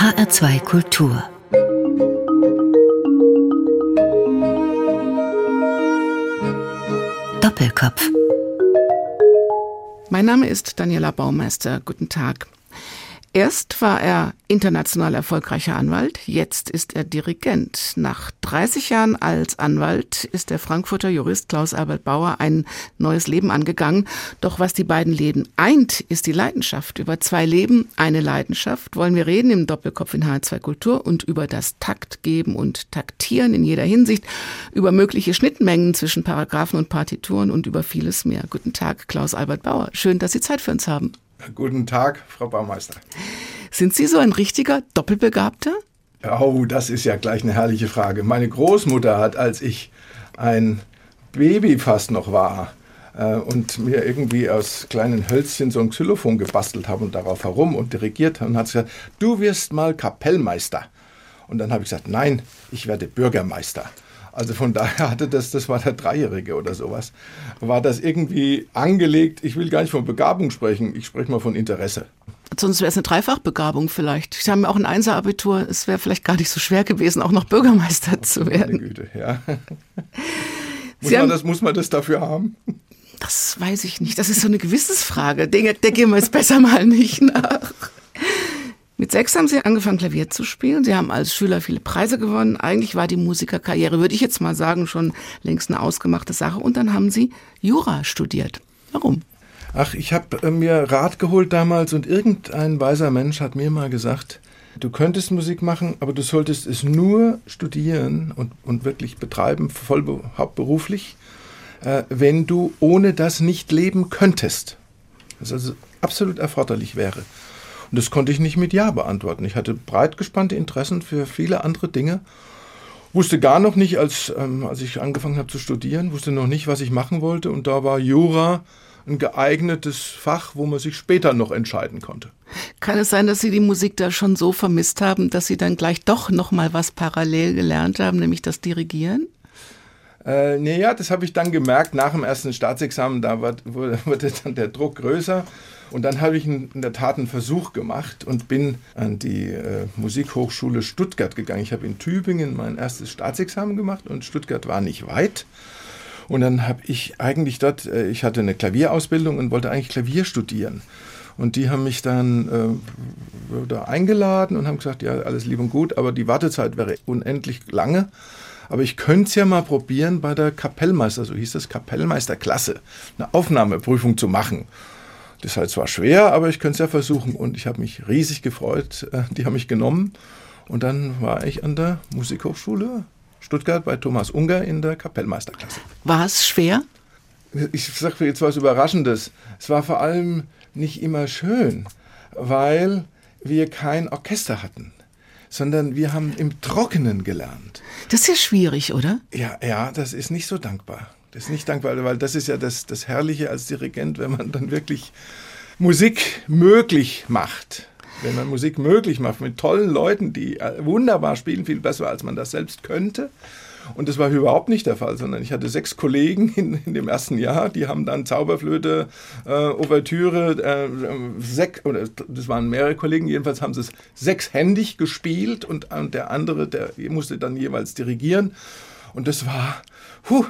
HR2 Kultur Doppelkopf Mein Name ist Daniela Baumeister. Guten Tag. Erst war er international erfolgreicher Anwalt, jetzt ist er Dirigent. Nach 30 Jahren als Anwalt ist der Frankfurter Jurist Klaus Albert Bauer ein neues Leben angegangen. Doch was die beiden Leben eint, ist die Leidenschaft. Über zwei Leben, eine Leidenschaft wollen wir reden im Doppelkopf in H2 Kultur und über das Taktgeben und Taktieren in jeder Hinsicht, über mögliche Schnittmengen zwischen Paragraphen und Partituren und über vieles mehr. Guten Tag, Klaus Albert Bauer. Schön, dass Sie Zeit für uns haben. Guten Tag, Frau Baumeister. Sind Sie so ein richtiger Doppelbegabter? Oh, das ist ja gleich eine herrliche Frage. Meine Großmutter hat, als ich ein Baby fast noch war äh, und mir irgendwie aus kleinen Hölzchen so ein Xylophon gebastelt habe und darauf herum und dirigiert und hat gesagt, du wirst mal Kapellmeister. Und dann habe ich gesagt, nein, ich werde Bürgermeister. Also von daher hatte das, das war der Dreijährige oder sowas, war das irgendwie angelegt. Ich will gar nicht von Begabung sprechen, ich spreche mal von Interesse. Sonst wäre es eine Dreifachbegabung vielleicht. Sie haben ja auch ein Einser-Abitur. Es wäre vielleicht gar nicht so schwer gewesen, auch noch Bürgermeister oh, zu werden. Meine Güte, ja. muss, man das, muss man das dafür haben? Das weiß ich nicht. Das ist so eine Gewissensfrage. Der, der gehen wir jetzt besser mal nicht nach. Mit sechs haben Sie angefangen, Klavier zu spielen. Sie haben als Schüler viele Preise gewonnen. Eigentlich war die Musikerkarriere, würde ich jetzt mal sagen, schon längst eine ausgemachte Sache. Und dann haben Sie Jura studiert. Warum? Ach, ich habe äh, mir Rat geholt damals und irgendein weiser Mensch hat mir mal gesagt, du könntest Musik machen, aber du solltest es nur studieren und, und wirklich betreiben, voll hauptberuflich, äh, wenn du ohne das nicht leben könntest. Das also absolut erforderlich wäre. Und das konnte ich nicht mit Ja beantworten. Ich hatte breit gespannte Interessen für viele andere Dinge. Wusste gar noch nicht, als, ähm, als ich angefangen habe zu studieren, wusste noch nicht, was ich machen wollte. Und da war Jura ein geeignetes Fach, wo man sich später noch entscheiden konnte. Kann es sein, dass Sie die Musik da schon so vermisst haben, dass Sie dann gleich doch noch mal was parallel gelernt haben, nämlich das Dirigieren? Äh, naja, das habe ich dann gemerkt nach dem ersten Staatsexamen, da wurde, wurde dann der Druck größer. Und dann habe ich in der Tat einen Versuch gemacht und bin an die äh, Musikhochschule Stuttgart gegangen. Ich habe in Tübingen mein erstes Staatsexamen gemacht und Stuttgart war nicht weit. Und dann habe ich eigentlich dort, äh, ich hatte eine Klavierausbildung und wollte eigentlich Klavier studieren. Und die haben mich dann äh, da eingeladen und haben gesagt, ja, alles lieb und gut, aber die Wartezeit wäre unendlich lange. Aber ich könnte es ja mal probieren, bei der Kapellmeister, so hieß das, Kapellmeisterklasse, eine Aufnahmeprüfung zu machen. Das ist halt zwar schwer, aber ich könnte es ja versuchen. Und ich habe mich riesig gefreut. Äh, die haben mich genommen. Und dann war ich an der Musikhochschule Stuttgart bei Thomas Unger in der Kapellmeisterklasse. War es schwer? Ich sage jetzt was Überraschendes. Es war vor allem nicht immer schön, weil wir kein Orchester hatten, sondern wir haben im Trockenen gelernt. Das ist ja schwierig, oder? Ja, ja, das ist nicht so dankbar. Das ist nicht dankbar, weil das ist ja das, das Herrliche als Dirigent, wenn man dann wirklich Musik möglich macht. Wenn man Musik möglich macht mit tollen Leuten, die äh, wunderbar spielen, viel besser als man das selbst könnte. Und das war überhaupt nicht der Fall, sondern ich hatte sechs Kollegen in, in dem ersten Jahr, die haben dann Zauberflöte, äh, Ouvertüre, äh, sech, oder das waren mehrere Kollegen, jedenfalls haben sie es sechshändig gespielt und, und der andere, der musste dann jeweils dirigieren. Und das war, puh,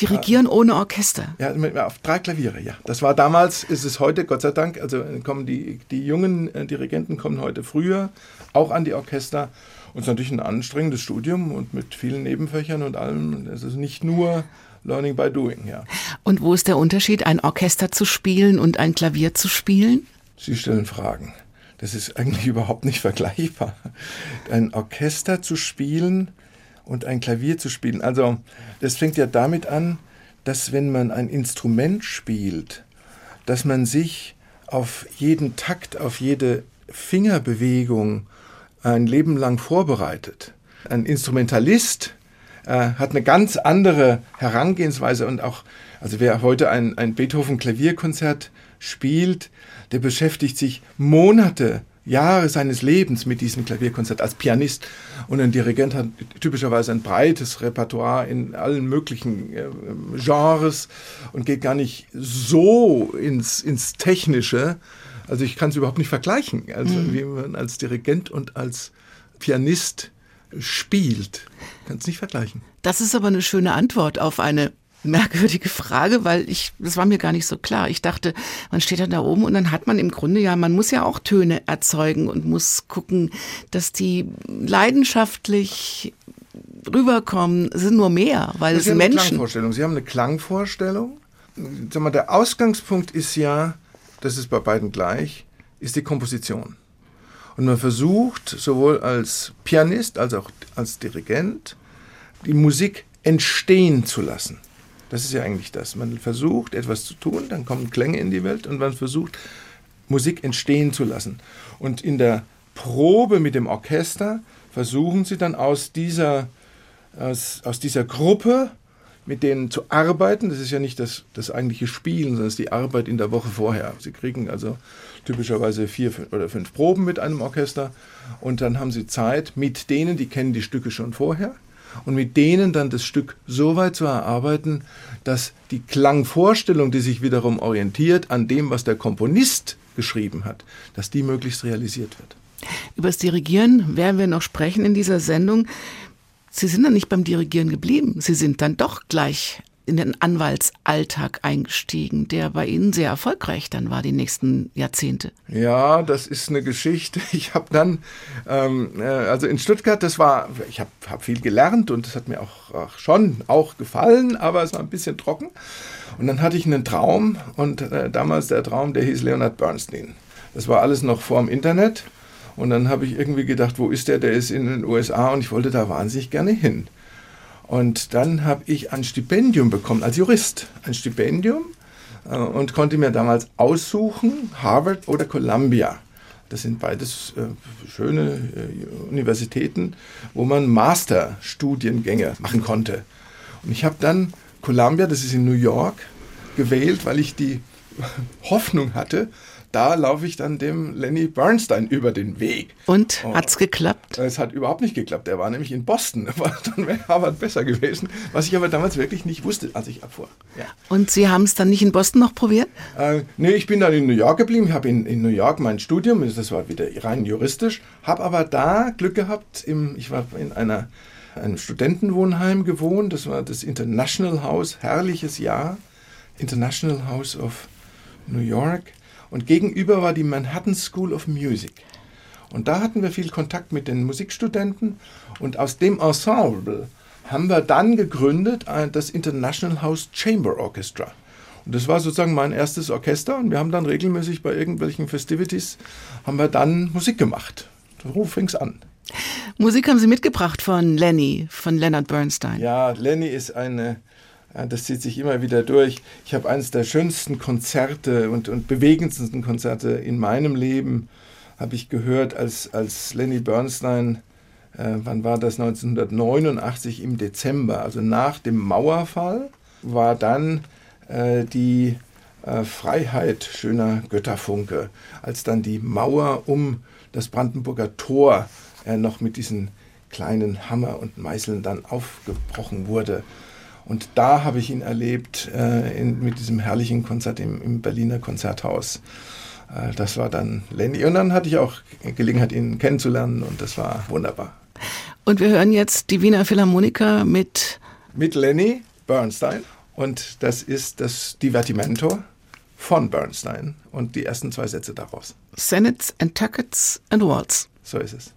Dirigieren ohne Orchester. Ja, mit, auf drei Klaviere, ja. Das war damals, ist es heute, Gott sei Dank, also kommen die, die jungen äh, Dirigenten kommen heute früher auch an die Orchester. Und es ist natürlich ein anstrengendes Studium und mit vielen Nebenfächern und allem. Es ist nicht nur Learning by Doing, ja. Und wo ist der Unterschied, ein Orchester zu spielen und ein Klavier zu spielen? Sie stellen Fragen. Das ist eigentlich überhaupt nicht vergleichbar. Ein Orchester zu spielen und ein Klavier zu spielen. Also das fängt ja damit an, dass wenn man ein Instrument spielt, dass man sich auf jeden Takt, auf jede Fingerbewegung ein Leben lang vorbereitet. Ein Instrumentalist äh, hat eine ganz andere Herangehensweise und auch, also wer heute ein, ein Beethoven-Klavierkonzert spielt, der beschäftigt sich Monate Jahre seines Lebens mit diesem Klavierkonzert als Pianist. Und ein Dirigent hat typischerweise ein breites Repertoire in allen möglichen äh, Genres und geht gar nicht so ins, ins Technische, Also ich kann es überhaupt nicht vergleichen, also Mhm. wie man als Dirigent und als Pianist spielt. Kann es nicht vergleichen. Das ist aber eine schöne Antwort auf eine merkwürdige Frage, weil ich, das war mir gar nicht so klar. Ich dachte, man steht dann da oben und dann hat man im Grunde ja, man muss ja auch Töne erzeugen und muss gucken, dass die leidenschaftlich rüberkommen, sind nur mehr, weil es Sie haben eine Menschen. Klangvorstellung. Sie haben eine Klangvorstellung. Sag mal, der Ausgangspunkt ist ja, das ist bei beiden gleich, ist die Komposition. Und man versucht sowohl als Pianist als auch als Dirigent die Musik entstehen zu lassen. Das ist ja eigentlich das. Man versucht etwas zu tun, dann kommen Klänge in die Welt und man versucht Musik entstehen zu lassen. Und in der Probe mit dem Orchester versuchen sie dann aus dieser, aus, aus dieser Gruppe mit denen zu arbeiten. Das ist ja nicht das, das eigentliche Spielen, sondern es ist die Arbeit in der Woche vorher. Sie kriegen also typischerweise vier oder fünf Proben mit einem Orchester und dann haben sie Zeit mit denen, die kennen die Stücke schon vorher und mit denen dann das Stück so weit zu erarbeiten, dass die Klangvorstellung, die sich wiederum orientiert an dem, was der Komponist geschrieben hat, dass die möglichst realisiert wird. Über das Dirigieren werden wir noch sprechen in dieser Sendung. Sie sind dann nicht beim Dirigieren geblieben. Sie sind dann doch gleich in den Anwaltsalltag eingestiegen, der bei Ihnen sehr erfolgreich dann war, die nächsten Jahrzehnte. Ja, das ist eine Geschichte. Ich habe dann, ähm, äh, also in Stuttgart, das war, ich habe hab viel gelernt und das hat mir auch, auch schon auch gefallen, aber es war ein bisschen trocken. Und dann hatte ich einen Traum und äh, damals der Traum, der hieß Leonard Bernstein. Das war alles noch vor dem Internet. Und dann habe ich irgendwie gedacht, wo ist der? Der ist in den USA und ich wollte da wahnsinnig gerne hin. Und dann habe ich ein Stipendium bekommen als Jurist. Ein Stipendium äh, und konnte mir damals aussuchen, Harvard oder Columbia. Das sind beides äh, schöne äh, Universitäten, wo man Masterstudiengänge machen konnte. Und ich habe dann Columbia, das ist in New York, gewählt, weil ich die Hoffnung hatte, da laufe ich dann dem Lenny Bernstein über den Weg. Und Oh. hat's geklappt? Es hat überhaupt nicht geklappt. Er war nämlich in Boston. Dann wäre Harvard besser gewesen. Was ich aber damals wirklich nicht wusste, als ich abfuhr. Ja. Und Sie haben es dann nicht in Boston noch probiert? Äh, nee, ich bin dann in New York geblieben. Ich habe in, in New York mein Studium, das war wieder rein juristisch, habe aber da Glück gehabt. Im, ich war in einer, einem Studentenwohnheim gewohnt. Das war das International House, herrliches Jahr. International House of New York. Und gegenüber war die Manhattan School of Music. Und da hatten wir viel Kontakt mit den Musikstudenten. Und aus dem Ensemble haben wir dann gegründet äh, das International House Chamber Orchestra. Und das war sozusagen mein erstes Orchester. Und wir haben dann regelmäßig bei irgendwelchen Festivities haben wir dann Musik gemacht. So fing es an. Musik haben Sie mitgebracht von Lenny, von Leonard Bernstein. Ja, Lenny ist eine, das zieht sich immer wieder durch. Ich habe eines der schönsten Konzerte und, und bewegendsten Konzerte in meinem Leben, habe ich gehört, als, als Lenny Bernstein, äh, wann war das, 1989 im Dezember, also nach dem Mauerfall, war dann äh, die äh, Freiheit schöner Götterfunke, als dann die Mauer um das Brandenburger Tor äh, noch mit diesen kleinen Hammer und Meißeln dann aufgebrochen wurde. Und da habe ich ihn erlebt äh, in, mit diesem herrlichen Konzert im, im Berliner Konzerthaus. Äh, das war dann Lenny. Und dann hatte ich auch Gelegenheit, ihn kennenzulernen und das war wunderbar. Und wir hören jetzt die Wiener Philharmoniker mit Mit Lenny Bernstein und das ist das Divertimento von Bernstein und die ersten zwei Sätze daraus. Sonnets and Tuckets and Waltz. So ist es.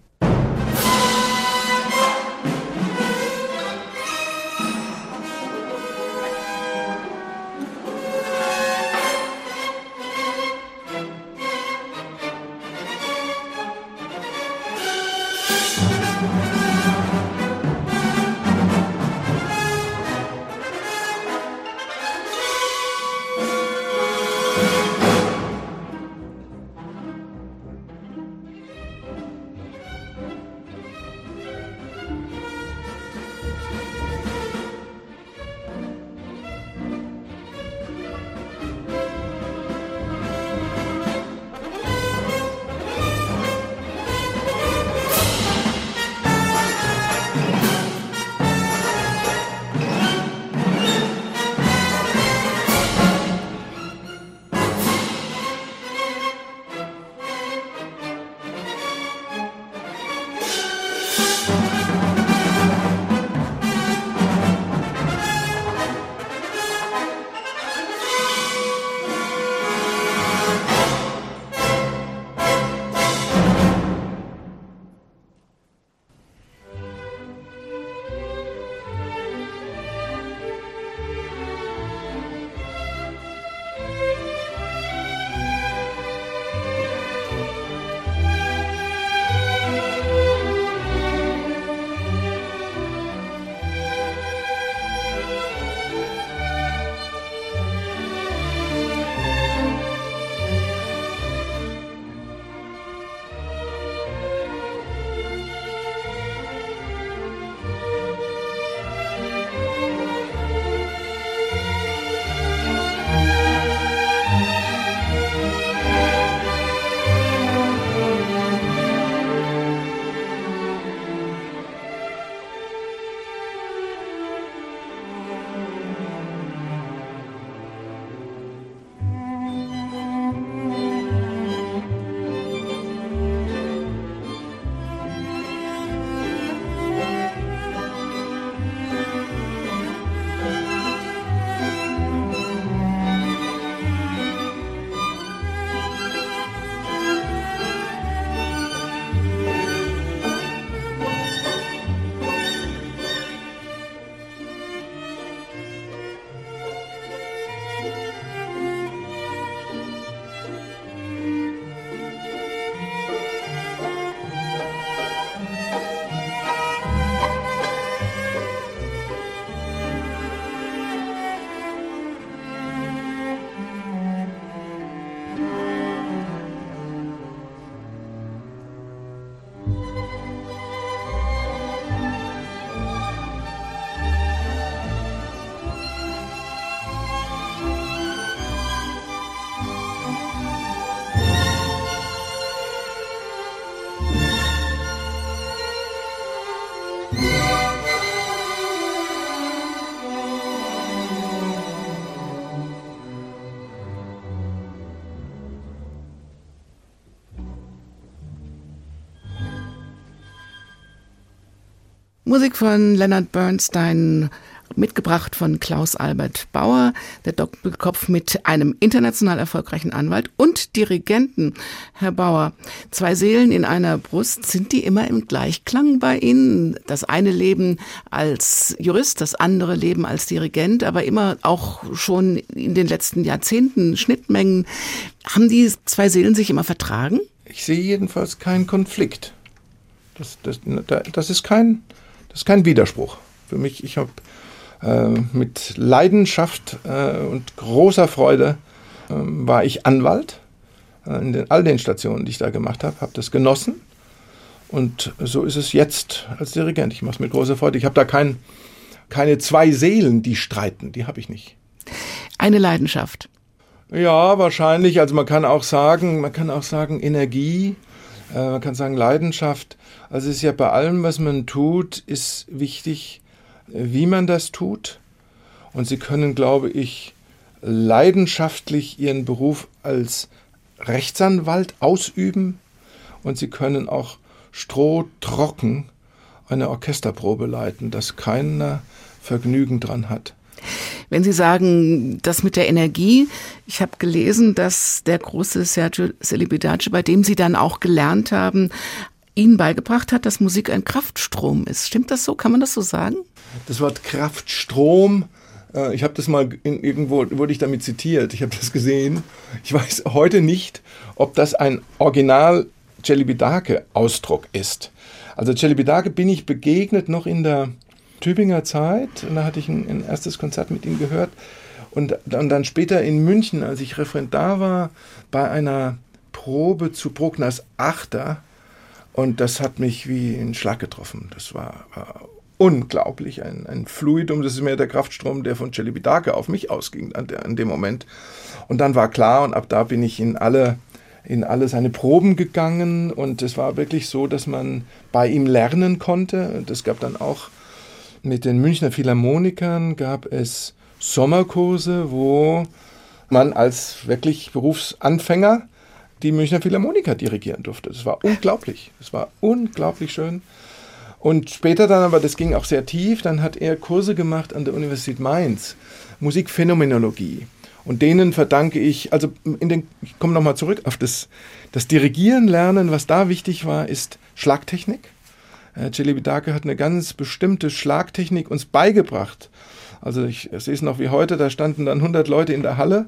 Musik von Leonard Bernstein, mitgebracht von Klaus Albert Bauer, der Doppelkopf mit einem international erfolgreichen Anwalt und Dirigenten. Herr Bauer, zwei Seelen in einer Brust, sind die immer im Gleichklang bei Ihnen? Das eine Leben als Jurist, das andere Leben als Dirigent, aber immer auch schon in den letzten Jahrzehnten Schnittmengen. Haben die zwei Seelen sich immer vertragen? Ich sehe jedenfalls keinen Konflikt. Das, das, das ist kein das ist kein Widerspruch. Für mich, ich habe äh, mit Leidenschaft äh, und großer Freude äh, war ich Anwalt äh, in den, all den Stationen, die ich da gemacht habe, habe das genossen. Und so ist es jetzt als Dirigent. Ich mache es mit großer Freude. Ich habe da kein, keine zwei Seelen, die streiten. Die habe ich nicht. Eine Leidenschaft. Ja, wahrscheinlich. Also man kann auch sagen, man kann auch sagen Energie, äh, man kann sagen Leidenschaft. Also es ist ja bei allem, was man tut, ist wichtig, wie man das tut. Und Sie können, glaube ich, leidenschaftlich Ihren Beruf als Rechtsanwalt ausüben und Sie können auch strohtrocken eine Orchesterprobe leiten, dass keiner Vergnügen dran hat. Wenn Sie sagen, das mit der Energie, ich habe gelesen, dass der große Sergio Celibidace, bei dem Sie dann auch gelernt haben, Ihnen beigebracht hat, dass Musik ein Kraftstrom ist. Stimmt das so? Kann man das so sagen? Das Wort Kraftstrom, äh, ich habe das mal irgendwo, wurde ich damit zitiert, ich habe das gesehen. Ich weiß heute nicht, ob das ein Original Celibidache-Ausdruck ist. Also Celibidache bin ich begegnet noch in der Tübinger Zeit. Und da hatte ich ein, ein erstes Konzert mit ihm gehört. Und, und dann später in München, als ich Referendar war, bei einer Probe zu Bruckners Achter und das hat mich wie ein Schlag getroffen. Das war, war unglaublich. Ein, ein Fluidum, das ist mehr der Kraftstrom, der von Celibidache auf mich ausging an, der, an dem Moment. Und dann war klar, und ab da bin ich in alle, in alle seine Proben gegangen. Und es war wirklich so, dass man bei ihm lernen konnte. Und es gab dann auch mit den Münchner Philharmonikern gab es Sommerkurse, wo man als wirklich Berufsanfänger die Münchner Philharmoniker dirigieren durfte. Das war unglaublich. Das war unglaublich schön. Und später dann, aber das ging auch sehr tief, dann hat er Kurse gemacht an der Universität Mainz, Musikphänomenologie. Und denen verdanke ich, also in den, ich komme nochmal zurück auf das, das Dirigieren lernen, was da wichtig war, ist Schlagtechnik. Äh, Celibidache hat eine ganz bestimmte Schlagtechnik uns beigebracht. Also ich sehe es noch wie heute, da standen dann 100 Leute in der Halle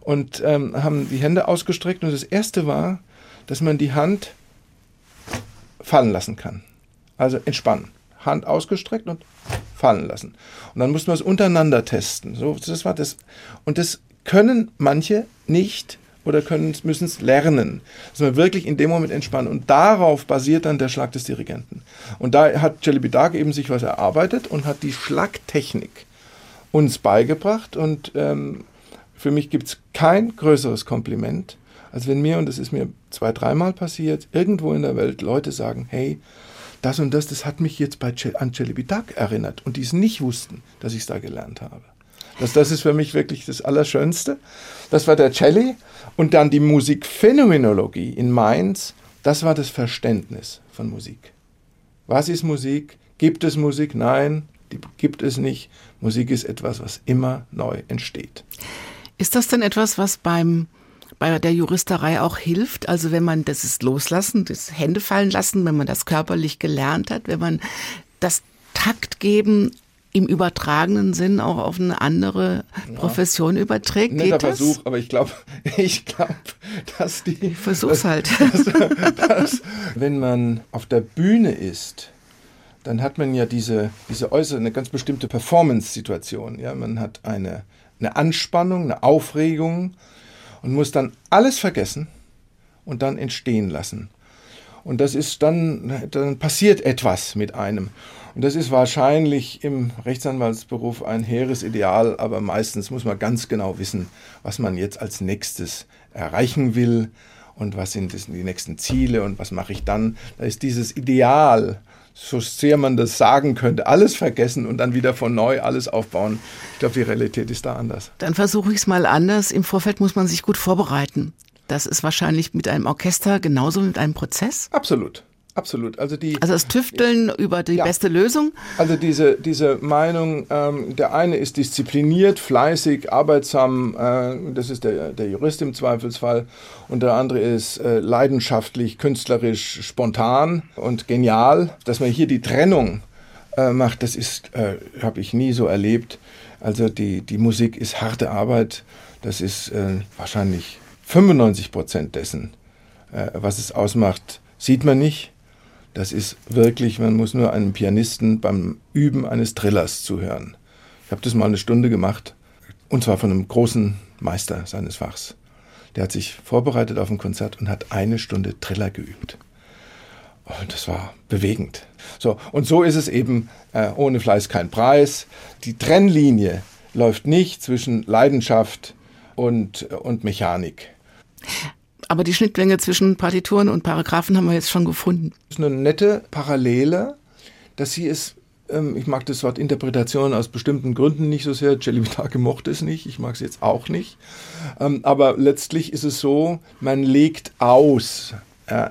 und ähm, haben die Hände ausgestreckt. Und das Erste war, dass man die Hand fallen lassen kann. Also entspannen. Hand ausgestreckt und fallen lassen. Und dann mussten wir es untereinander testen. So, das war das. Und das können manche nicht oder müssen es lernen. Dass man wirklich in dem Moment entspannen. Und darauf basiert dann der Schlag des Dirigenten. Und da hat Celibidache eben sich was erarbeitet und hat die Schlagtechnik uns beigebracht. Und ähm, für mich gibt es kein größeres Kompliment, als wenn mir, und das ist mir zwei, dreimal passiert, irgendwo in der Welt Leute sagen, hey, das und das, das hat mich jetzt bei an Celibidache erinnert und die es nicht wussten, dass ich es da gelernt habe. Das, das ist für mich wirklich das Allerschönste. Das war der Celli und dann die Musikphänomenologie in Mainz. Das war das Verständnis von Musik. Was ist Musik? Gibt es Musik? Nein, die gibt es nicht. Musik ist etwas, was immer neu entsteht. Ist das denn etwas, was beim bei der Juristerei auch hilft? Also wenn man das ist loslassen, das Hände fallen lassen, wenn man das körperlich gelernt hat, wenn man das Takt geben im übertragenen Sinn auch auf eine andere Profession ja. überträgt. Netter Geht das? Versuch, aber ich glaube, ich glaube, dass die. Ich versuch's halt. Dass, dass, wenn man auf der Bühne ist, dann hat man ja diese, diese äußere, eine ganz bestimmte Performance-Situation. Ja, man hat eine eine Anspannung, eine Aufregung und muss dann alles vergessen und dann entstehen lassen. Und das ist dann, dann passiert etwas mit einem. Und das ist wahrscheinlich im Rechtsanwaltsberuf ein hehres Ideal, aber meistens muss man ganz genau wissen, was man jetzt als nächstes erreichen will und was sind die nächsten Ziele und was mache ich dann. Da ist dieses Ideal so sehr man das sagen könnte, alles vergessen und dann wieder von neu alles aufbauen. Ich glaube, die Realität ist da anders. Dann versuche ich es mal anders. Im Vorfeld muss man sich gut vorbereiten. Das ist wahrscheinlich mit einem Orchester genauso mit einem Prozess? Absolut. Absolut. Also, die, also das Tüfteln über die ja. beste Lösung? Also diese, diese Meinung, ähm, der eine ist diszipliniert, fleißig, arbeitsam, äh, das ist der, der Jurist im Zweifelsfall, und der andere ist äh, leidenschaftlich, künstlerisch, spontan und genial. Dass man hier die Trennung äh, macht, das ist, äh, habe ich nie so erlebt. Also die, die Musik ist harte Arbeit, das ist äh, wahrscheinlich 95 Prozent dessen, äh, was es ausmacht, sieht man nicht. Das ist wirklich, man muss nur einem Pianisten beim Üben eines Trillers zuhören. Ich habe das mal eine Stunde gemacht, und zwar von einem großen Meister seines Fachs. Der hat sich vorbereitet auf ein Konzert und hat eine Stunde Triller geübt. Und das war bewegend. So, und so ist es eben, äh, ohne Fleiß kein Preis. Die Trennlinie läuft nicht zwischen Leidenschaft und, und Mechanik. Aber die Schnittmenge zwischen Partituren und Paragraphen haben wir jetzt schon gefunden. Das ist eine nette Parallele, dass sie es, ähm, ich mag das Wort Interpretation aus bestimmten Gründen nicht so sehr. Jelly Mitake mochte es nicht, ich mag es jetzt auch nicht. Ähm, aber letztlich ist es so, man legt aus.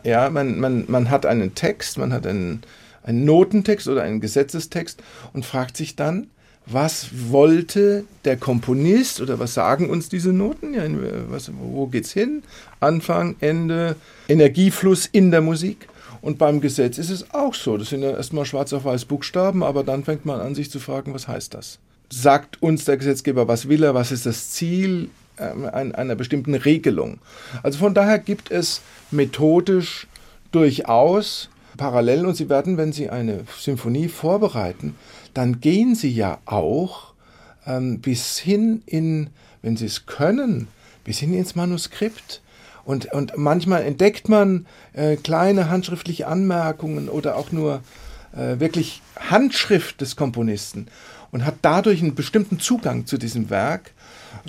Ja man, man, man hat einen Text, man hat einen, einen Notentext oder einen Gesetzestext und fragt sich dann, was wollte der Komponist oder was sagen uns diese Noten? Ja, was, wo geht's hin? Anfang, Ende, Energiefluss in der Musik. Und beim Gesetz ist es auch so. Das sind ja erstmal schwarz auf weiß Buchstaben, aber dann fängt man an, sich zu fragen, was heißt das? Sagt uns der Gesetzgeber, was will er, was ist das Ziel äh, einer bestimmten Regelung? Also von daher gibt es methodisch durchaus Parallelen und Sie werden, wenn Sie eine Symphonie vorbereiten, dann gehen Sie ja auch ähm, bis hin in, wenn Sie es können, bis hin ins Manuskript. Und, und manchmal entdeckt man äh, kleine handschriftliche Anmerkungen oder auch nur äh, wirklich Handschrift des Komponisten und hat dadurch einen bestimmten Zugang zu diesem Werk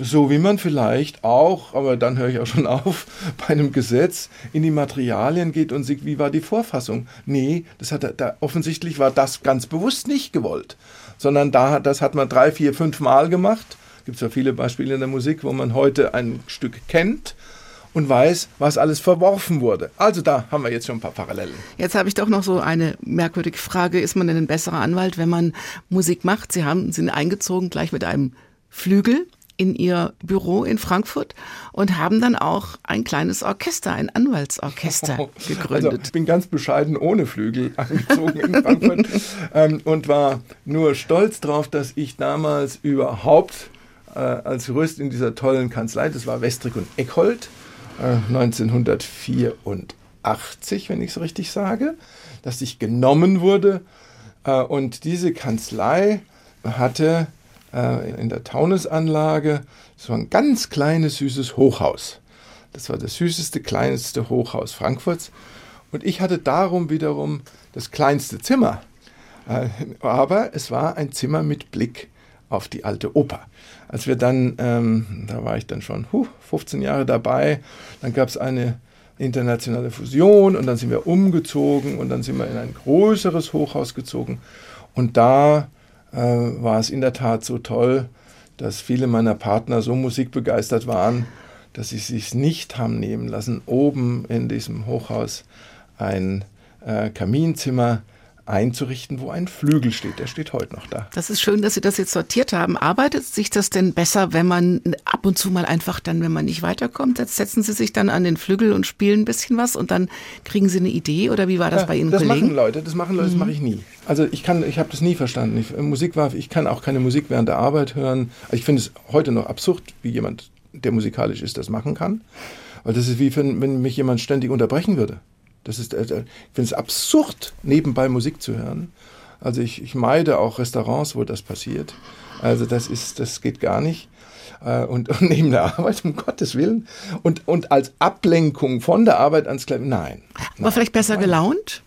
so wie man vielleicht auch, aber dann höre ich auch schon auf, bei einem Gesetz in die Materialien geht und sieht, wie war die Vorfassung. Nee, das hat da, offensichtlich war das ganz bewusst nicht gewollt, sondern da, das hat man drei, vier, fünf Mal gemacht. Gibt es ja viele Beispiele in der Musik, wo man heute ein Stück kennt und weiß, was alles verworfen wurde. Also da haben wir jetzt schon ein paar Parallelen. Jetzt habe ich doch noch so eine merkwürdige Frage. Ist man denn ein besserer Anwalt, wenn man Musik macht? Sie haben, sind eingezogen gleich mit einem Flügel in ihr Büro in Frankfurt und haben dann auch ein kleines Orchester, ein Anwaltsorchester oh, gegründet. Also ich bin ganz bescheiden ohne Flügel angezogen in Frankfurt ähm, und war nur stolz darauf, dass ich damals überhaupt äh, als Jurist in dieser tollen Kanzlei, das war Westrick und Eckhold, äh, 1984, wenn ich es richtig sage, dass ich genommen wurde äh, und diese Kanzlei hatte äh, in der Taunusanlage. Das war ein ganz kleines, süßes Hochhaus. Das war das süßeste, kleinste Hochhaus Frankfurts. Und ich hatte darum wiederum das kleinste Zimmer. Äh, aber es war ein Zimmer mit Blick auf die alte Oper. Als wir dann, ähm, da war ich dann schon huh, 15 Jahre dabei, dann gab es eine internationale Fusion und dann sind wir umgezogen und dann sind wir in ein größeres Hochhaus gezogen. Und da äh, war es in der Tat so toll, dass viele meiner Partner so musikbegeistert waren, dass sie sich nicht haben nehmen lassen, oben in diesem Hochhaus ein äh, Kaminzimmer einzurichten, wo ein Flügel steht. Der steht heute noch da. Das ist schön, dass Sie das jetzt sortiert haben. Arbeitet sich das denn besser, wenn man ab und zu mal einfach dann, wenn man nicht weiterkommt, jetzt setzen Sie sich dann an den Flügel und spielen ein bisschen was und dann kriegen Sie eine Idee oder wie war das ja, bei Ihnen das Kollegen? Das machen Leute, das machen Leute, das mhm. mache ich nie. Also ich kann, ich habe das nie verstanden. Ich, Musik war, ich kann auch keine Musik während der Arbeit hören. Also ich finde es heute noch absurd, wie jemand, der musikalisch ist, das machen kann. Weil das ist wie wenn, wenn mich jemand ständig unterbrechen würde. Das ist, äh, ich finde es absurd, nebenbei Musik zu hören. Also ich, ich meide auch Restaurants, wo das passiert. Also das ist, das geht gar nicht. Äh, und, und neben der Arbeit, um Gottes Willen. Und, und als Ablenkung von der Arbeit ans Klavier, nein. War vielleicht besser nein. gelaunt?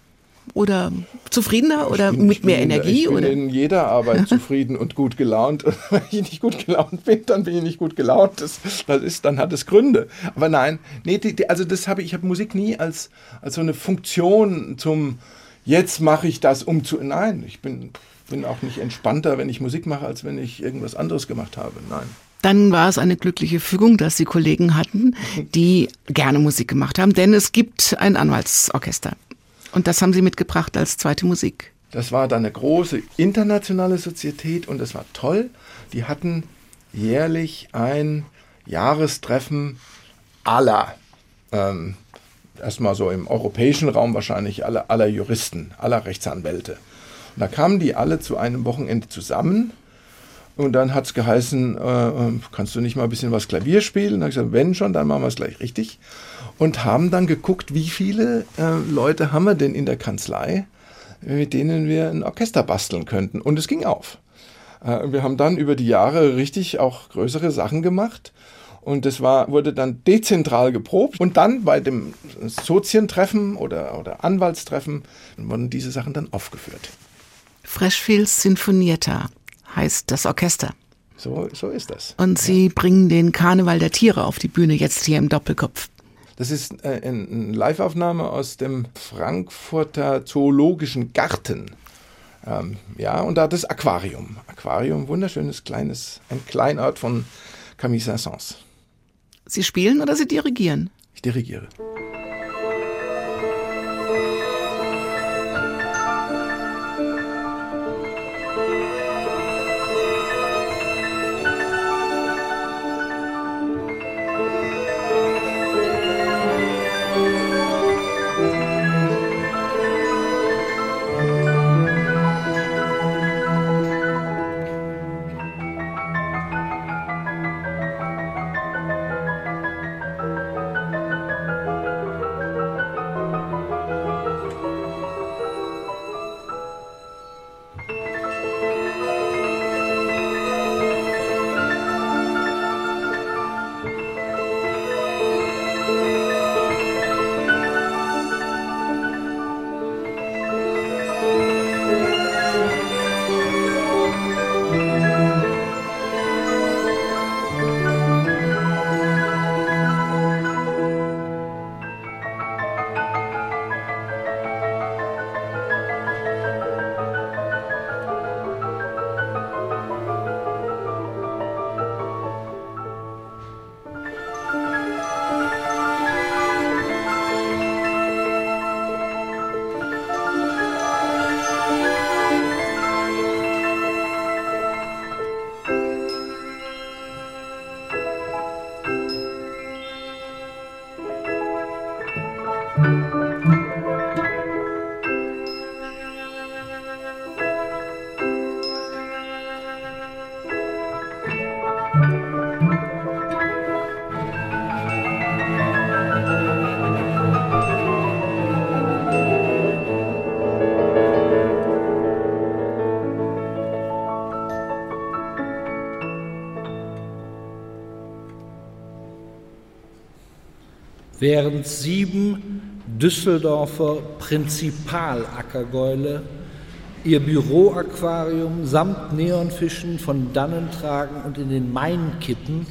Oder zufriedener oder bin, mit mehr Energie? Ich bin oder? in jeder Arbeit zufrieden und gut gelaunt. Und wenn ich nicht gut gelaunt bin, dann bin ich nicht gut gelaunt. Das, das ist, dann hat es Gründe. Aber nein, nee, die, die, also das habe ich, ich habe Musik nie als, als so eine Funktion zum jetzt mache ich das um zu. Nein, ich bin, bin auch nicht entspannter, wenn ich Musik mache, als wenn ich irgendwas anderes gemacht habe. Nein dann war es eine glückliche Fügung, dass Sie Kollegen hatten, die gerne Musik gemacht haben, denn es gibt ein Anwaltsorchester. Und das haben Sie mitgebracht als zweite Musik? Das war dann eine große internationale Sozietät und das war toll. Die hatten jährlich ein Jahrestreffen aller, ähm, erstmal so im europäischen Raum wahrscheinlich aller, aller Juristen, aller Rechtsanwälte. Und da kamen die alle zu einem Wochenende zusammen und dann hat es geheißen, äh, äh, kannst du nicht mal ein bisschen was Klavier spielen? Und dann habe ich gesagt, wenn schon, dann machen wir es gleich richtig. Und haben dann geguckt, wie viele äh, Leute haben wir denn in der Kanzlei, mit denen wir ein Orchester basteln könnten. Und es ging auf. Äh, wir haben dann über die Jahre richtig auch größere Sachen gemacht. Und das war, wurde dann dezentral geprobt. Und dann bei dem Sozientreffen oder, oder Anwaltstreffen wurden diese Sachen dann aufgeführt. Freshfields Sinfonietta heißt das Orchester. So, so ist das. Und Sie ja. bringen den Karneval der Tiere auf die Bühne jetzt hier im Doppelkopf. Das ist äh, eine Liveaufnahme aus dem Frankfurter Zoologischen Garten. Ähm, ja, und da das Aquarium. Aquarium, wunderschönes kleines, ein Kleinort von Camille Saint-Saëns. Sie spielen oder Sie dirigieren? Ich dirigiere. Während sieben Düsseldorfer Prinzipalackergäule ihr Büroaquarium samt Neonfischen von dannen tragen und in den Main kippen,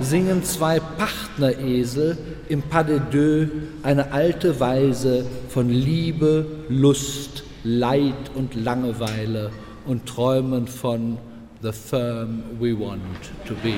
singen zwei Partneresel im Pas de Deux eine alte Weise von Liebe, Lust, Leid und Langeweile und träumen von The Firm We Want to Be.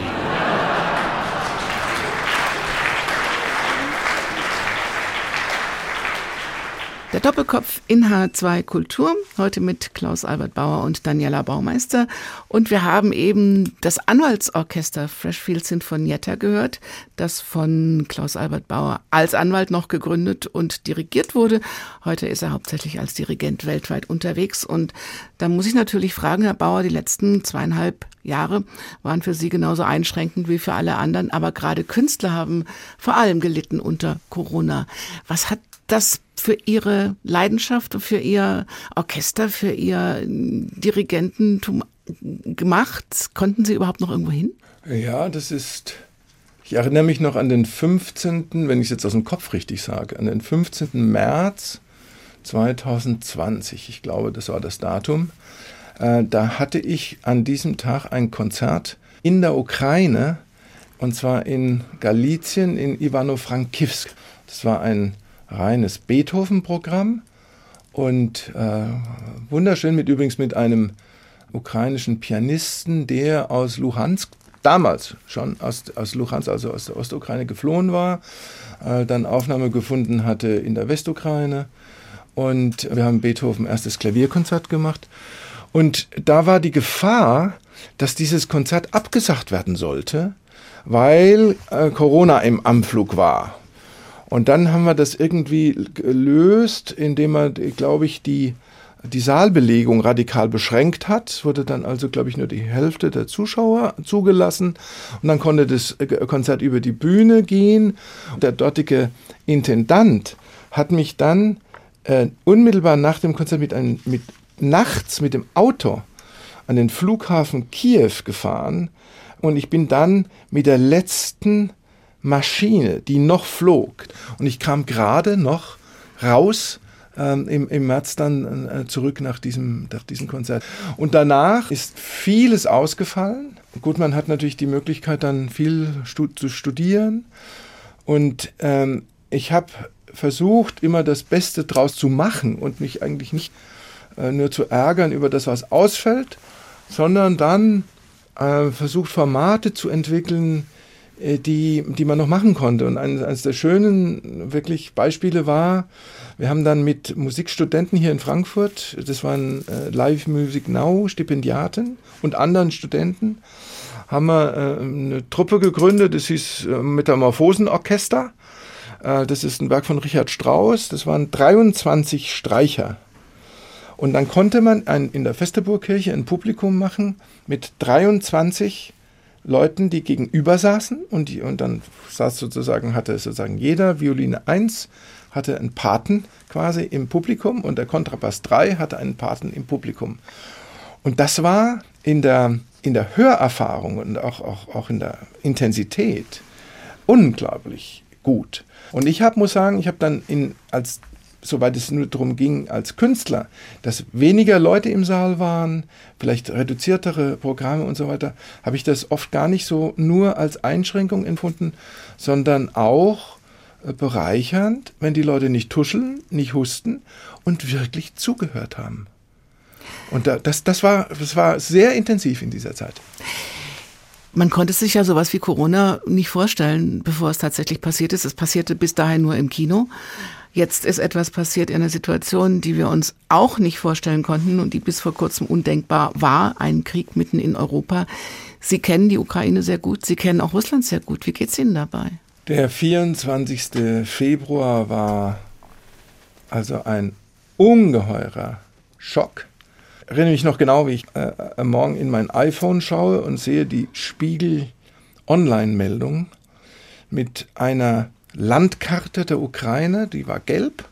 Der Doppelkopf in H2 Kultur, heute mit Klaus Albert Bauer und Daniela Baumeister. Und wir haben eben das Anwaltsorchester Freshfield Sinfonietta gehört, das von Klaus Albert Bauer als Anwalt noch gegründet und dirigiert wurde. Heute ist er hauptsächlich als Dirigent weltweit unterwegs. Und da muss ich natürlich fragen, Herr Bauer, die letzten zweieinhalb Jahre waren für Sie genauso einschränkend wie für alle anderen. Aber gerade Künstler haben vor allem gelitten unter Corona. Was hat das für ihre Leidenschaft, für ihr Orchester, für ihr Dirigententum gemacht? Konnten Sie überhaupt noch irgendwo hin? Ja, das ist. Ich erinnere mich noch an den 15., wenn ich es jetzt aus dem Kopf richtig sage, an den 15. März 2020. Ich glaube, das war das Datum. Äh, da hatte ich an diesem Tag ein Konzert in der Ukraine und zwar in Galizien, in Ivano-Frankivsk. Das war ein reines Beethoven-Programm und äh, wunderschön mit übrigens mit einem ukrainischen Pianisten, der aus Luhansk damals schon aus, aus Luhansk, also aus der Ostukraine geflohen war, äh, dann Aufnahme gefunden hatte in der Westukraine und wir haben Beethoven erstes Klavierkonzert gemacht. Und da war die Gefahr, dass dieses Konzert abgesagt werden sollte, weil äh, Corona im Anflug war. Und dann haben wir das irgendwie gelöst, indem wir, glaube ich, die, die Saalbelegung radikal beschränkt hat. Wurde dann also, glaube ich, nur die Hälfte der Zuschauer zugelassen. Und dann konnte das Konzert über die Bühne gehen. Der dortige Intendant hat mich dann äh, unmittelbar nach dem Konzert mit, einem, mit nachts mit dem Auto an den Flughafen Kiew gefahren und ich bin dann mit der letzten Maschine, die noch flog, und ich kam gerade noch raus ähm, im, im März dann äh, zurück nach diesem, nach diesem Konzert. Und danach ist vieles ausgefallen. Gut, man hat natürlich die Möglichkeit, dann viel stu zu studieren. Und ähm, ich habe versucht, immer das Beste draus zu machen und mich eigentlich nicht äh, nur zu ärgern über das, was ausfällt, sondern dann äh, versucht, Formate zu entwickeln, die, die man noch machen konnte. Und eines, eines der schönen wirklich Beispiele war, wir haben dann mit Musikstudenten hier in Frankfurt, das waren äh, Live Music Now Stipendiaten und anderen Studenten, haben wir äh, eine Truppe gegründet, das hieß äh, Metamorphosenorchester. Äh, das ist ein Werk von Richard Strauss. Das waren 23 Streicher. Und dann konnte man ein, in der Festeburgkirche ein Publikum machen mit 23 Leuten, die gegenüber saßen. Und, die, und dann saß sozusagen, hatte sozusagen jeder Violine 1 hatte einen Paten quasi im Publikum und der Kontrabass 3 hatte einen Paten im Publikum. Und das war in der, in der Hörerfahrung und auch, auch, auch in der Intensität unglaublich gut. Und ich hab, muss sagen, ich habe dann in, als soweit es nur darum ging, als Künstler, dass weniger Leute im Saal waren, vielleicht reduziertere Programme und so weiter, habe ich das oft gar nicht so nur als Einschränkung empfunden, sondern auch äh, bereichernd, wenn die Leute nicht tuscheln, nicht husten und wirklich zugehört haben. Und das, das, war, das war sehr intensiv in dieser Zeit. Man konnte sich ja sowas wie Corona nicht vorstellen, bevor es tatsächlich passiert ist. Es passierte bis dahin nur im Kino. Jetzt ist etwas passiert in einer Situation, die wir uns auch nicht vorstellen konnten und die bis vor kurzem undenkbar war, ein Krieg mitten in Europa. Sie kennen die Ukraine sehr gut, Sie kennen auch Russland sehr gut. Wie geht es Ihnen dabei? Der 24. Februar war also ein ungeheurer Schock erinnere mich noch genau, wie ich äh, am Morgen in mein iPhone schaue und sehe die Spiegel Online-Meldung mit einer Landkarte der Ukraine, die war gelb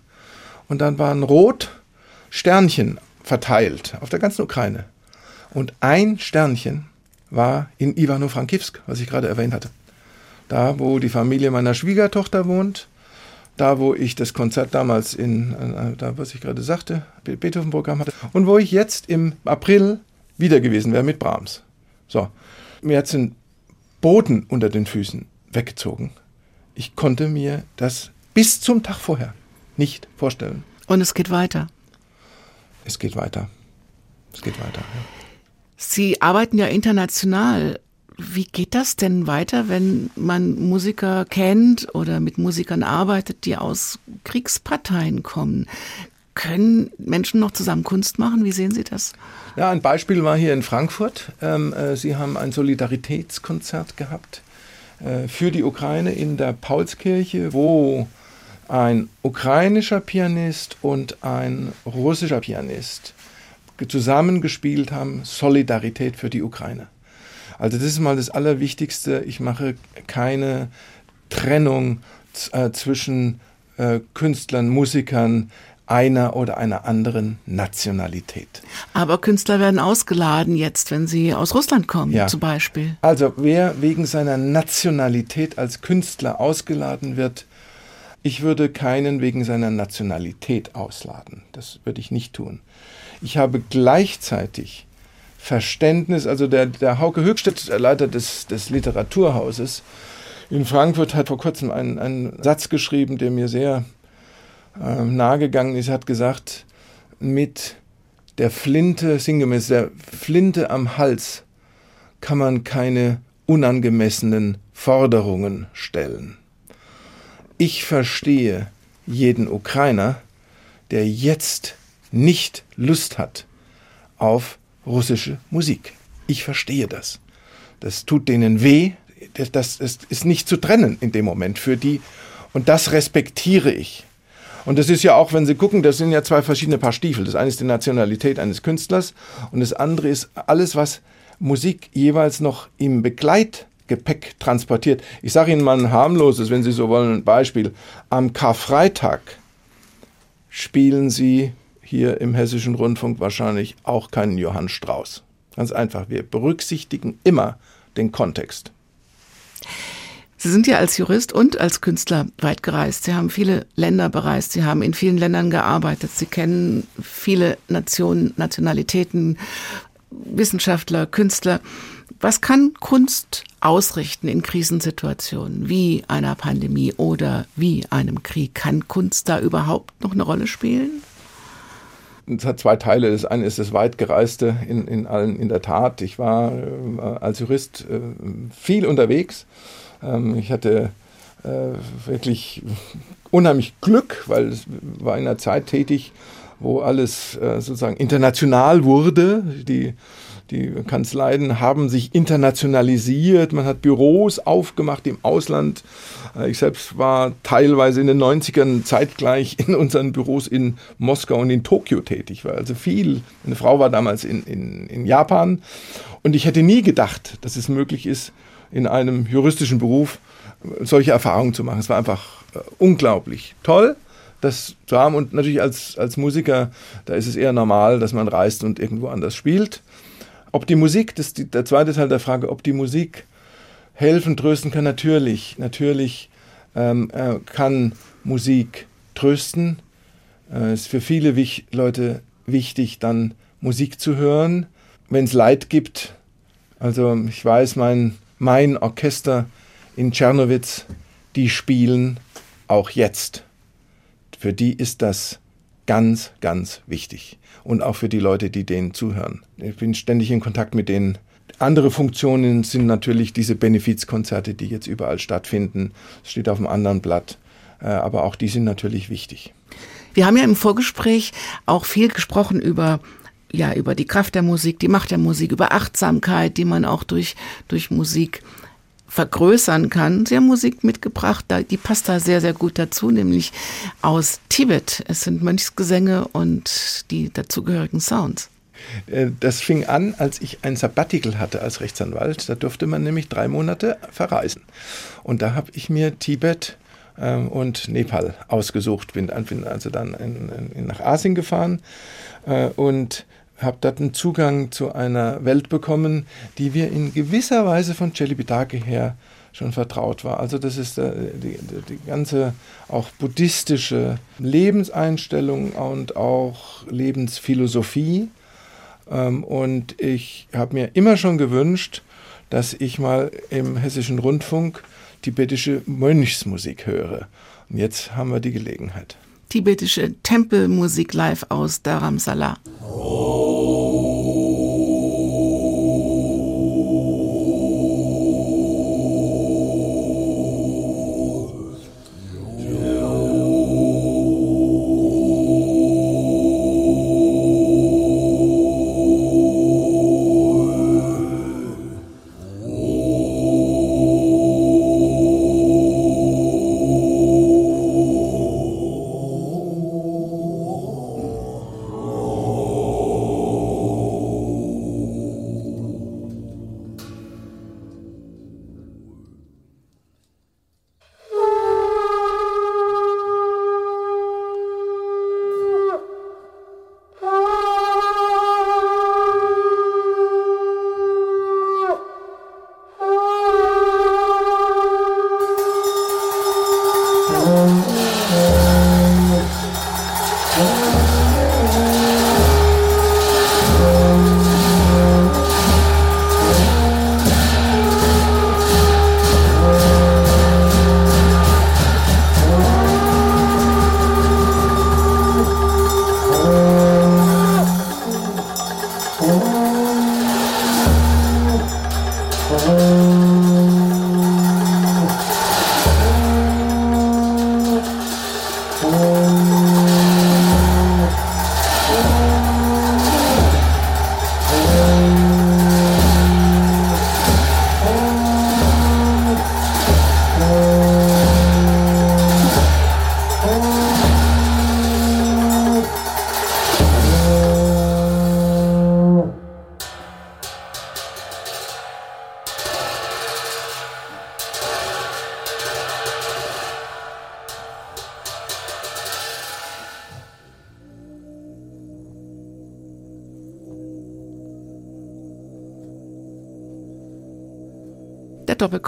und dann waren rot Sternchen verteilt auf der ganzen Ukraine. Und ein Sternchen war in Ivano-Frankivsk, was ich gerade erwähnt hatte. Da, wo die Familie meiner Schwiegertochter wohnt, da wo ich das Konzert damals in, äh, da was ich gerade sagte, Beethoven-Programm hatte, und wo ich jetzt im April wieder gewesen wäre mit Brahms. So, mir hat ein Boden unter den Füßen weggezogen. Ich konnte mir das bis zum Tag vorher nicht vorstellen. Und es geht weiter. Es geht weiter. Es geht weiter. Ja. Sie arbeiten ja international. Wie geht das denn weiter, wenn man Musiker kennt oder mit Musikern arbeitet, die aus Kriegsparteien kommen? Können Menschen noch zusammen Kunst machen? Wie sehen Sie das? Ja, ein Beispiel war hier in Frankfurt. Ähm, äh, Sie haben ein Solidaritätskonzert gehabt für die Ukraine in der Paulskirche, wo ein ukrainischer Pianist und ein russischer Pianist zusammengespielt haben, Solidarität für die Ukraine. Also das ist mal das Allerwichtigste. Ich mache keine Trennung äh, zwischen äh, Künstlern, Musikern einer oder einer anderen Nationalität. Aber Künstler werden ausgeladen jetzt, wenn sie aus Russland kommen, ja. zum Beispiel. Also wer wegen seiner Nationalität als Künstler ausgeladen wird, ich würde keinen wegen seiner Nationalität ausladen. Das würde ich nicht tun. Ich habe gleichzeitig Verständnis, also der, der Hauke Höchstedt, der Leiter des, des Literaturhauses in Frankfurt, hat vor kurzem einen, einen Satz geschrieben, der mir sehr äh, nahegegangen ist, hat gesagt, mit der Flinte, sinngemäß der Flinte am Hals kann man keine unangemessenen Forderungen stellen. Ich verstehe jeden Ukrainer, der jetzt nicht Lust hat auf russische Musik. Ich verstehe das. Das tut denen weh. Das, ist nicht zu trennen in dem Moment für die. Und das respektiere ich. Und das ist ja auch, wenn Sie gucken, das sind ja zwei verschiedene Paar Stiefel. Das eine ist die Nationalität eines Künstlers und das andere ist alles, was Musik jeweils noch im Begleitgepäck transportiert. Ich sage Ihnen mal ein harmloses, wenn Sie so wollen, ein Beispiel. Am Karfreitag spielen Sie hier im Hessischen Rundfunk wahrscheinlich auch keinen Johann Strauß. Ganz einfach, wir berücksichtigen immer den Kontext. Sie sind ja als Jurist und als Künstler weit gereist. Sie haben viele Länder bereist. Sie haben in vielen Ländern gearbeitet. Sie kennen viele Nationen, Nationalitäten, Wissenschaftler, Künstler. Was kann Kunst ausrichten in Krisensituationen wie einer Pandemie oder wie einem Krieg? Kann Kunst da überhaupt noch eine Rolle spielen? Es hat zwei Teile. Das eine ist das weitgereiste in, in allen, in der Tat. Ich war äh, als Jurist äh, viel unterwegs ähm, ich hatte äh, wirklich unheimlich Glück, weil es war in einer Zeit tätig, wo alles äh, sozusagen international wurde. Die, die Kanzleien haben sich internationalisiert, man hat Büros aufgemacht im Ausland. Äh, ich selbst war teilweise in den 90ern zeitgleich in unseren Büros in Moskau und in Tokio tätig, war also viel. Meine Frau war damals in, in, in Japan und ich hätte nie gedacht, dass es möglich ist, in einem juristischen Beruf solche Erfahrungen zu machen. Es war einfach äh, unglaublich toll, das zu haben. Und natürlich als, als Musiker, da ist es eher normal, dass man reist und irgendwo anders spielt. Ob die Musik, das ist der zweite Teil der Frage, ob die Musik helfen, trösten kann, natürlich. Natürlich ähm, äh, kann Musik trösten. Es äh, ist für viele Wich Leute wichtig, dann Musik zu hören. Wenn es Leid gibt, also ich weiß, mein mein Orchester in Tschernowitz, die spielen auch jetzt. Für die ist das ganz, ganz wichtig. Und auch für die Leute, die denen zuhören. Ich bin ständig in Kontakt mit denen. Andere Funktionen sind natürlich diese Benefizkonzerte, die jetzt überall stattfinden. Das steht auf einem anderen Blatt. Äh, aber auch die sind natürlich wichtig. Wir haben ja im Vorgespräch auch viel gesprochen über ja, über die Kraft der Musik, die Macht der Musik, über Achtsamkeit, die man auch durch, durch Musik vergrößern kann. Sie haben Musik mitgebracht, die passt da sehr, sehr gut dazu, nämlich aus Tibet. Es sind Mönchsgesänge und die dazugehörigen Sounds. Äh, das fing an, als ich ein Sabbatical hatte als Rechtsanwalt. Da durfte man nämlich drei Monate verreisen. Und da habe ich mir Tibet ähm, und Nepal ausgesucht. Bin, also dann in, in, nach Asien gefahren äh, und habe dort einen Zugang zu einer Welt bekommen, die wir in gewisser Weise von Celibidache her schon vertraut war. Also das ist äh, die, die, ganze auch buddhistische Lebenseinstellung und auch Lebensphilosophie. Ähm, und ich habe mir immer schon gewünscht, dass ich mal im hessischen Rundfunk tibetische Mönchsmusik höre. Und jetzt haben wir die Gelegenheit. Tibetische Tempelmusik live aus Dharamsala. Oh.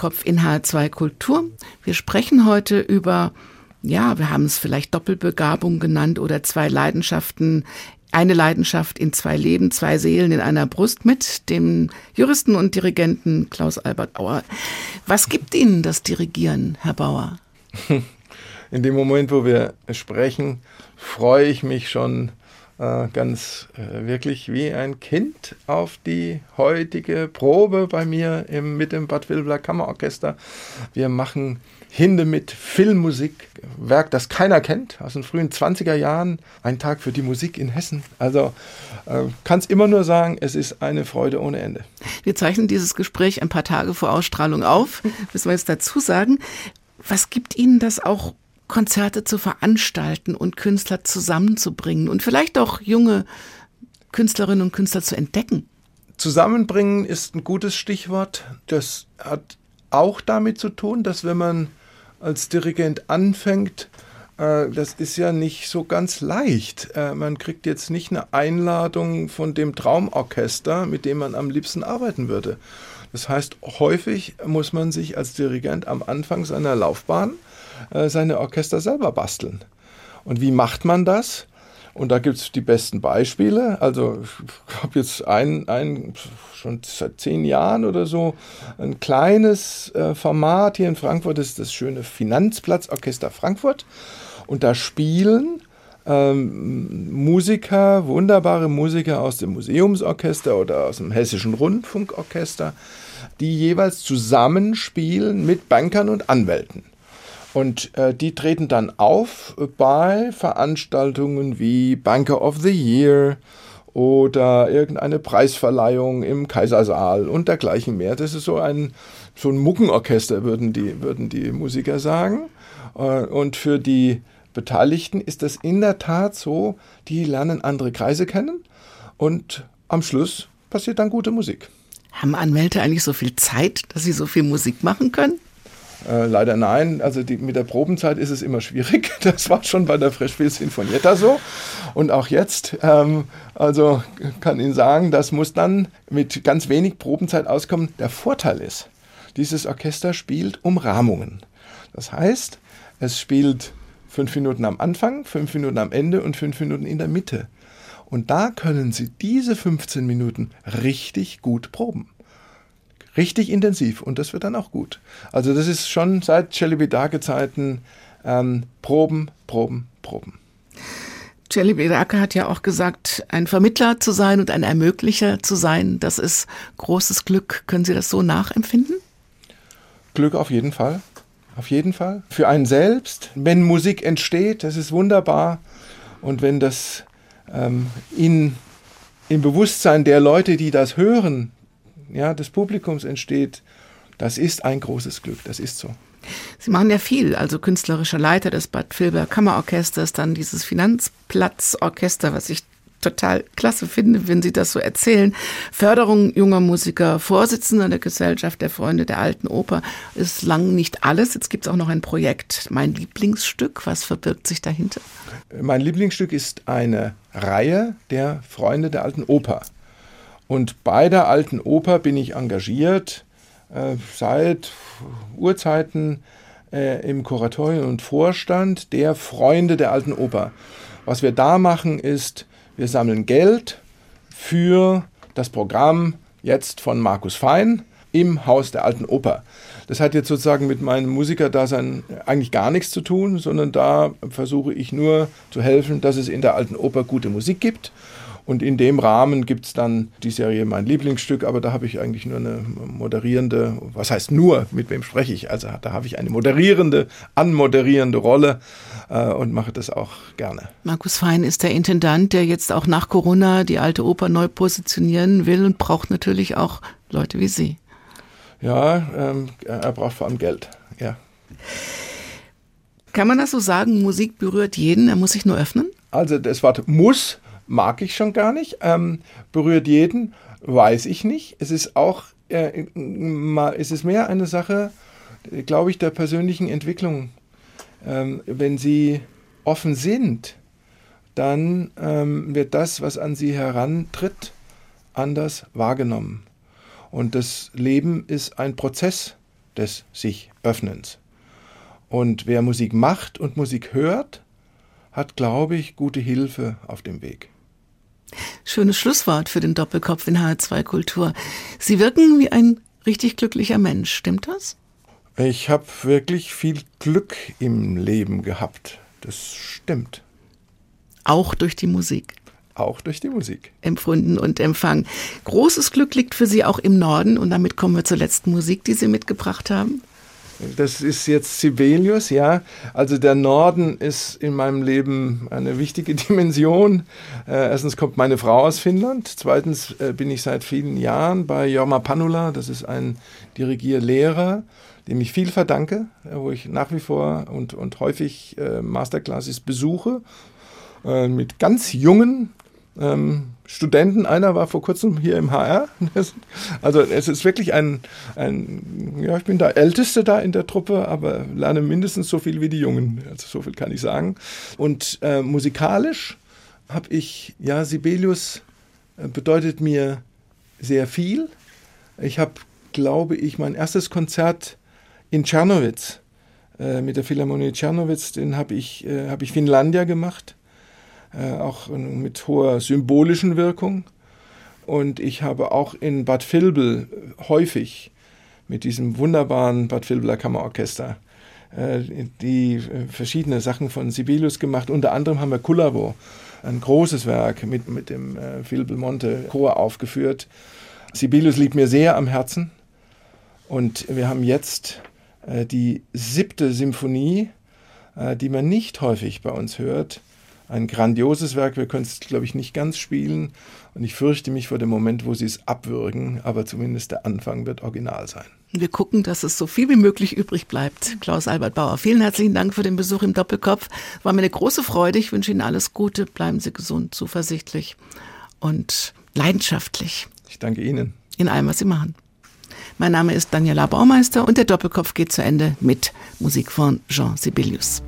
Doppelkopf in H2 Kultur. Wir sprechen heute über, ja, wir haben es vielleicht Doppelbegabung genannt oder zwei Leidenschaften eine Leidenschaft in zwei Leben, zwei Seelen in einer Brust mit dem Juristen und Dirigenten Klaus Albert Bauer. Was gibt Ihnen das Dirigieren, Herr Bauer? In dem Moment, wo wir sprechen, freue ich mich schon äh, ganz äh, wirklich wie ein Kind auf die heutige Probe bei mir im, mit dem Bad Wilbler Kammerorchester. Wir machen Hinde mit Filmmusik, Werk, das keiner kennt, aus den frühen 20er Jahren, ein Tag für die Musik in Hessen. Also äh, kann es immer nur sagen, es ist eine Freude ohne Ende. Wir zeichnen dieses Gespräch ein paar Tage vor Ausstrahlung auf, müssen wir jetzt dazu sagen. Was gibt Ihnen das auch Konzerte zu veranstalten und Künstler zusammenzubringen und vielleicht auch junge Künstlerinnen und Künstler zu entdecken? Zusammenbringen ist ein gutes Stichwort. Das hat auch damit zu tun, dass wenn man als Dirigent anfängt, äh, das ist ja nicht so ganz leicht. Äh, man kriegt jetzt nicht eine Einladung von dem Traumorchester, mit dem man am liebsten arbeiten würde. Das heißt, häufig muss man sich als Dirigent am Anfang seiner Laufbahn seine Orchester selber basteln. Und wie macht man das? Und da gibt es die besten Beispiele. Also ich habe jetzt ein, ein, schon seit zehn Jahren oder so, ein kleines äh, Format hier in Frankfurt, das ist das schöne Finanzplatzorchester Frankfurt. Und da spielen ähm, Musiker, wunderbare Musiker aus dem Museumsorchester oder aus dem Hessischen Rundfunkorchester, die jeweils zusammenspielen mit Bankern und Anwälten. Und äh, die treten dann auf bei Veranstaltungen wie Banker of the Year oder irgendeine Preisverleihung im Kaisersaal und dergleichen mehr. Das ist so ein, so ein Muckenorchester, würden die, würden die Musiker sagen. Äh, und für die Beteiligten ist das in der Tat so, die lernen andere Kreise kennen und am Schluss passiert dann gute Musik. Haben Anwälte eigentlich so viel Zeit, dass sie so viel Musik machen können? Äh, leider nein. Also die, mit der Probenzeit ist es immer schwierig. Das war schon bei der Freshfield Sinfonietta so. Und auch jetzt. Ähm, also kann Ihnen sagen, das muss dann mit ganz wenig Probenzeit auskommen. Der Vorteil ist, dieses Orchester spielt Umrahmungen. Das heißt, es spielt fünf Minuten am Anfang, fünf Minuten am Ende und fünf Minuten in der Mitte. Und da können Sie diese 15 Minuten richtig gut proben richtig intensiv und das wird dann auch gut. Also das ist schon seit Celibidache-Zeiten ähm, Proben, Proben, Proben. Celibidache hat ja auch gesagt, ein Vermittler zu sein und ein Ermöglicher zu sein, das ist großes Glück. Können Sie das so nachempfinden? Glück auf jeden Fall. Auf jeden Fall. Für einen selbst, wenn Musik entsteht, das ist wunderbar. Und wenn das ähm, in, im Bewusstsein der Leute, die das hören, ja, des Publikums entsteht, das ist ein großes Glück, das ist so. Sie machen ja viel, also künstlerischer Leiter des Bad Vilbert Kammerorchesters, dann dieses Finanzplatzorchester, was ich total klasse finde, wenn Sie das so erzählen. Förderung junger Musiker, Vorsitzender der Gesellschaft der Freunde der Alten Oper ist lang nicht alles. Jetzt gibt es auch noch ein Projekt, mein Lieblingsstück. Was verbirgt sich dahinter? Mein Lieblingsstück ist eine Reihe der Freunde der Alten Oper. Und bei der Alten Oper bin ich engagiert äh, seit Urzeiten äh, im Kuratorium und Vorstand der Freunde der Alten Oper. Was wir da machen ist, wir sammeln Geld für das Programm jetzt von Markus Fein im Haus der Alten Oper. Das hat jetzt sozusagen mit meinem Musikerdasein eigentlich gar nichts zu tun, sondern da versuche ich nur zu helfen, dass es in der Alten Oper gute Musik gibt und in dem Rahmen gibt es dann die Serie Mein Lieblingsstück, aber da habe ich eigentlich nur eine moderierende, was heißt nur, mit wem spreche ich? Also da habe ich eine moderierende, anmoderierende Rolle äh, und mache das auch gerne. Markus Fein ist der Intendant, der jetzt auch nach Corona die alte Oper neu positionieren will und braucht natürlich auch Leute wie Sie. Ja, ähm, er braucht vor allem Geld, ja. Kann man das so sagen, Musik berührt jeden, er muss sich nur öffnen? Also das Wort muss mag ich schon gar nicht. Ähm, berührt jeden, weiß ich nicht. Es ist auch, äh, es ist mehr eine Sache, glaube ich, der persönlichen Entwicklung. Ähm, wenn Sie offen sind, dann ähm, wird das, was an Sie herantritt, anders wahrgenommen. Und das Leben ist ein Prozess des sich Öffnens. Und wer Musik macht und Musik hört, hat, glaube ich, gute Hilfe auf dem Weg. Schönes Schlusswort für den Doppelkopf in HR2 Kultur. Sie wirken wie ein richtig glücklicher Mensch, stimmt das? Ich habe wirklich viel Glück im Leben gehabt. Das stimmt. Auch durch die Musik. Auch durch die Musik. Empfunden und empfangen. Großes Glück liegt für Sie auch im Norden und damit kommen wir zur letzten Musik, die Sie mitgebracht haben. Das ist jetzt Sibelius, ja. Also der Norden ist in meinem Leben eine wichtige Dimension. Äh, erstens kommt meine Frau aus Finnland. Zweitens äh, bin ich seit vielen Jahren bei Jorma Panula. Das ist ein Dirigierlehrer, dem ich viel verdanke, äh, wo ich nach wie vor und, und häufig äh, Masterclasses besuche. Äh, mit ganz jungen ähm, Studenten. Einer war vor kurzem hier im HR. Also es ist wirklich ein, ein, ja, ich bin der Älteste da in der Truppe, aber lerne mindestens so viel wie die Jungen. Also so viel kann ich sagen. Und äh, musikalisch habe ich, ja, Sibelius äh, bedeutet mir sehr viel. Ich habe, glaube ich, mein erstes Konzert in Czernowitz äh, mit der Philharmonie Czernowitz, den habe ich, äh, hab ich Finlandia gemacht auch mit hoher symbolischen Wirkung. Und ich habe auch in Bad Vilbel häufig mit diesem wunderbaren Bad Vilbeler Kammerorchester äh, die äh, verschiedene Sachen von Sibelius gemacht. Unter anderem haben wir Kulavo, ein großes Werk mit, mit dem äh, Vilbelmonte Chor aufgeführt. Sibelius liegt mir sehr am Herzen. Und wir haben jetzt äh, die siebte Symphonie, äh, die man nicht häufig bei uns hört, ein grandioses Werk. Wir können es, glaube ich, nicht ganz spielen. Und ich fürchte mich vor dem Moment, wo sie es abwürgen. Aber zumindest der Anfang wird original sein. Wir gucken, dass es so viel wie möglich übrig bleibt. Klaus Albert Bauer, vielen herzlichen Dank für den Besuch im Doppelkopf. War mir eine große Freude. Ich wünsche Ihnen alles Gute. Bleiben Sie gesund, zuversichtlich und leidenschaftlich. Ich danke Ihnen. In allem, was Sie machen. Mein Name ist Daniela Baumeister und der Doppelkopf geht zu Ende mit Musik von Jean Sibelius.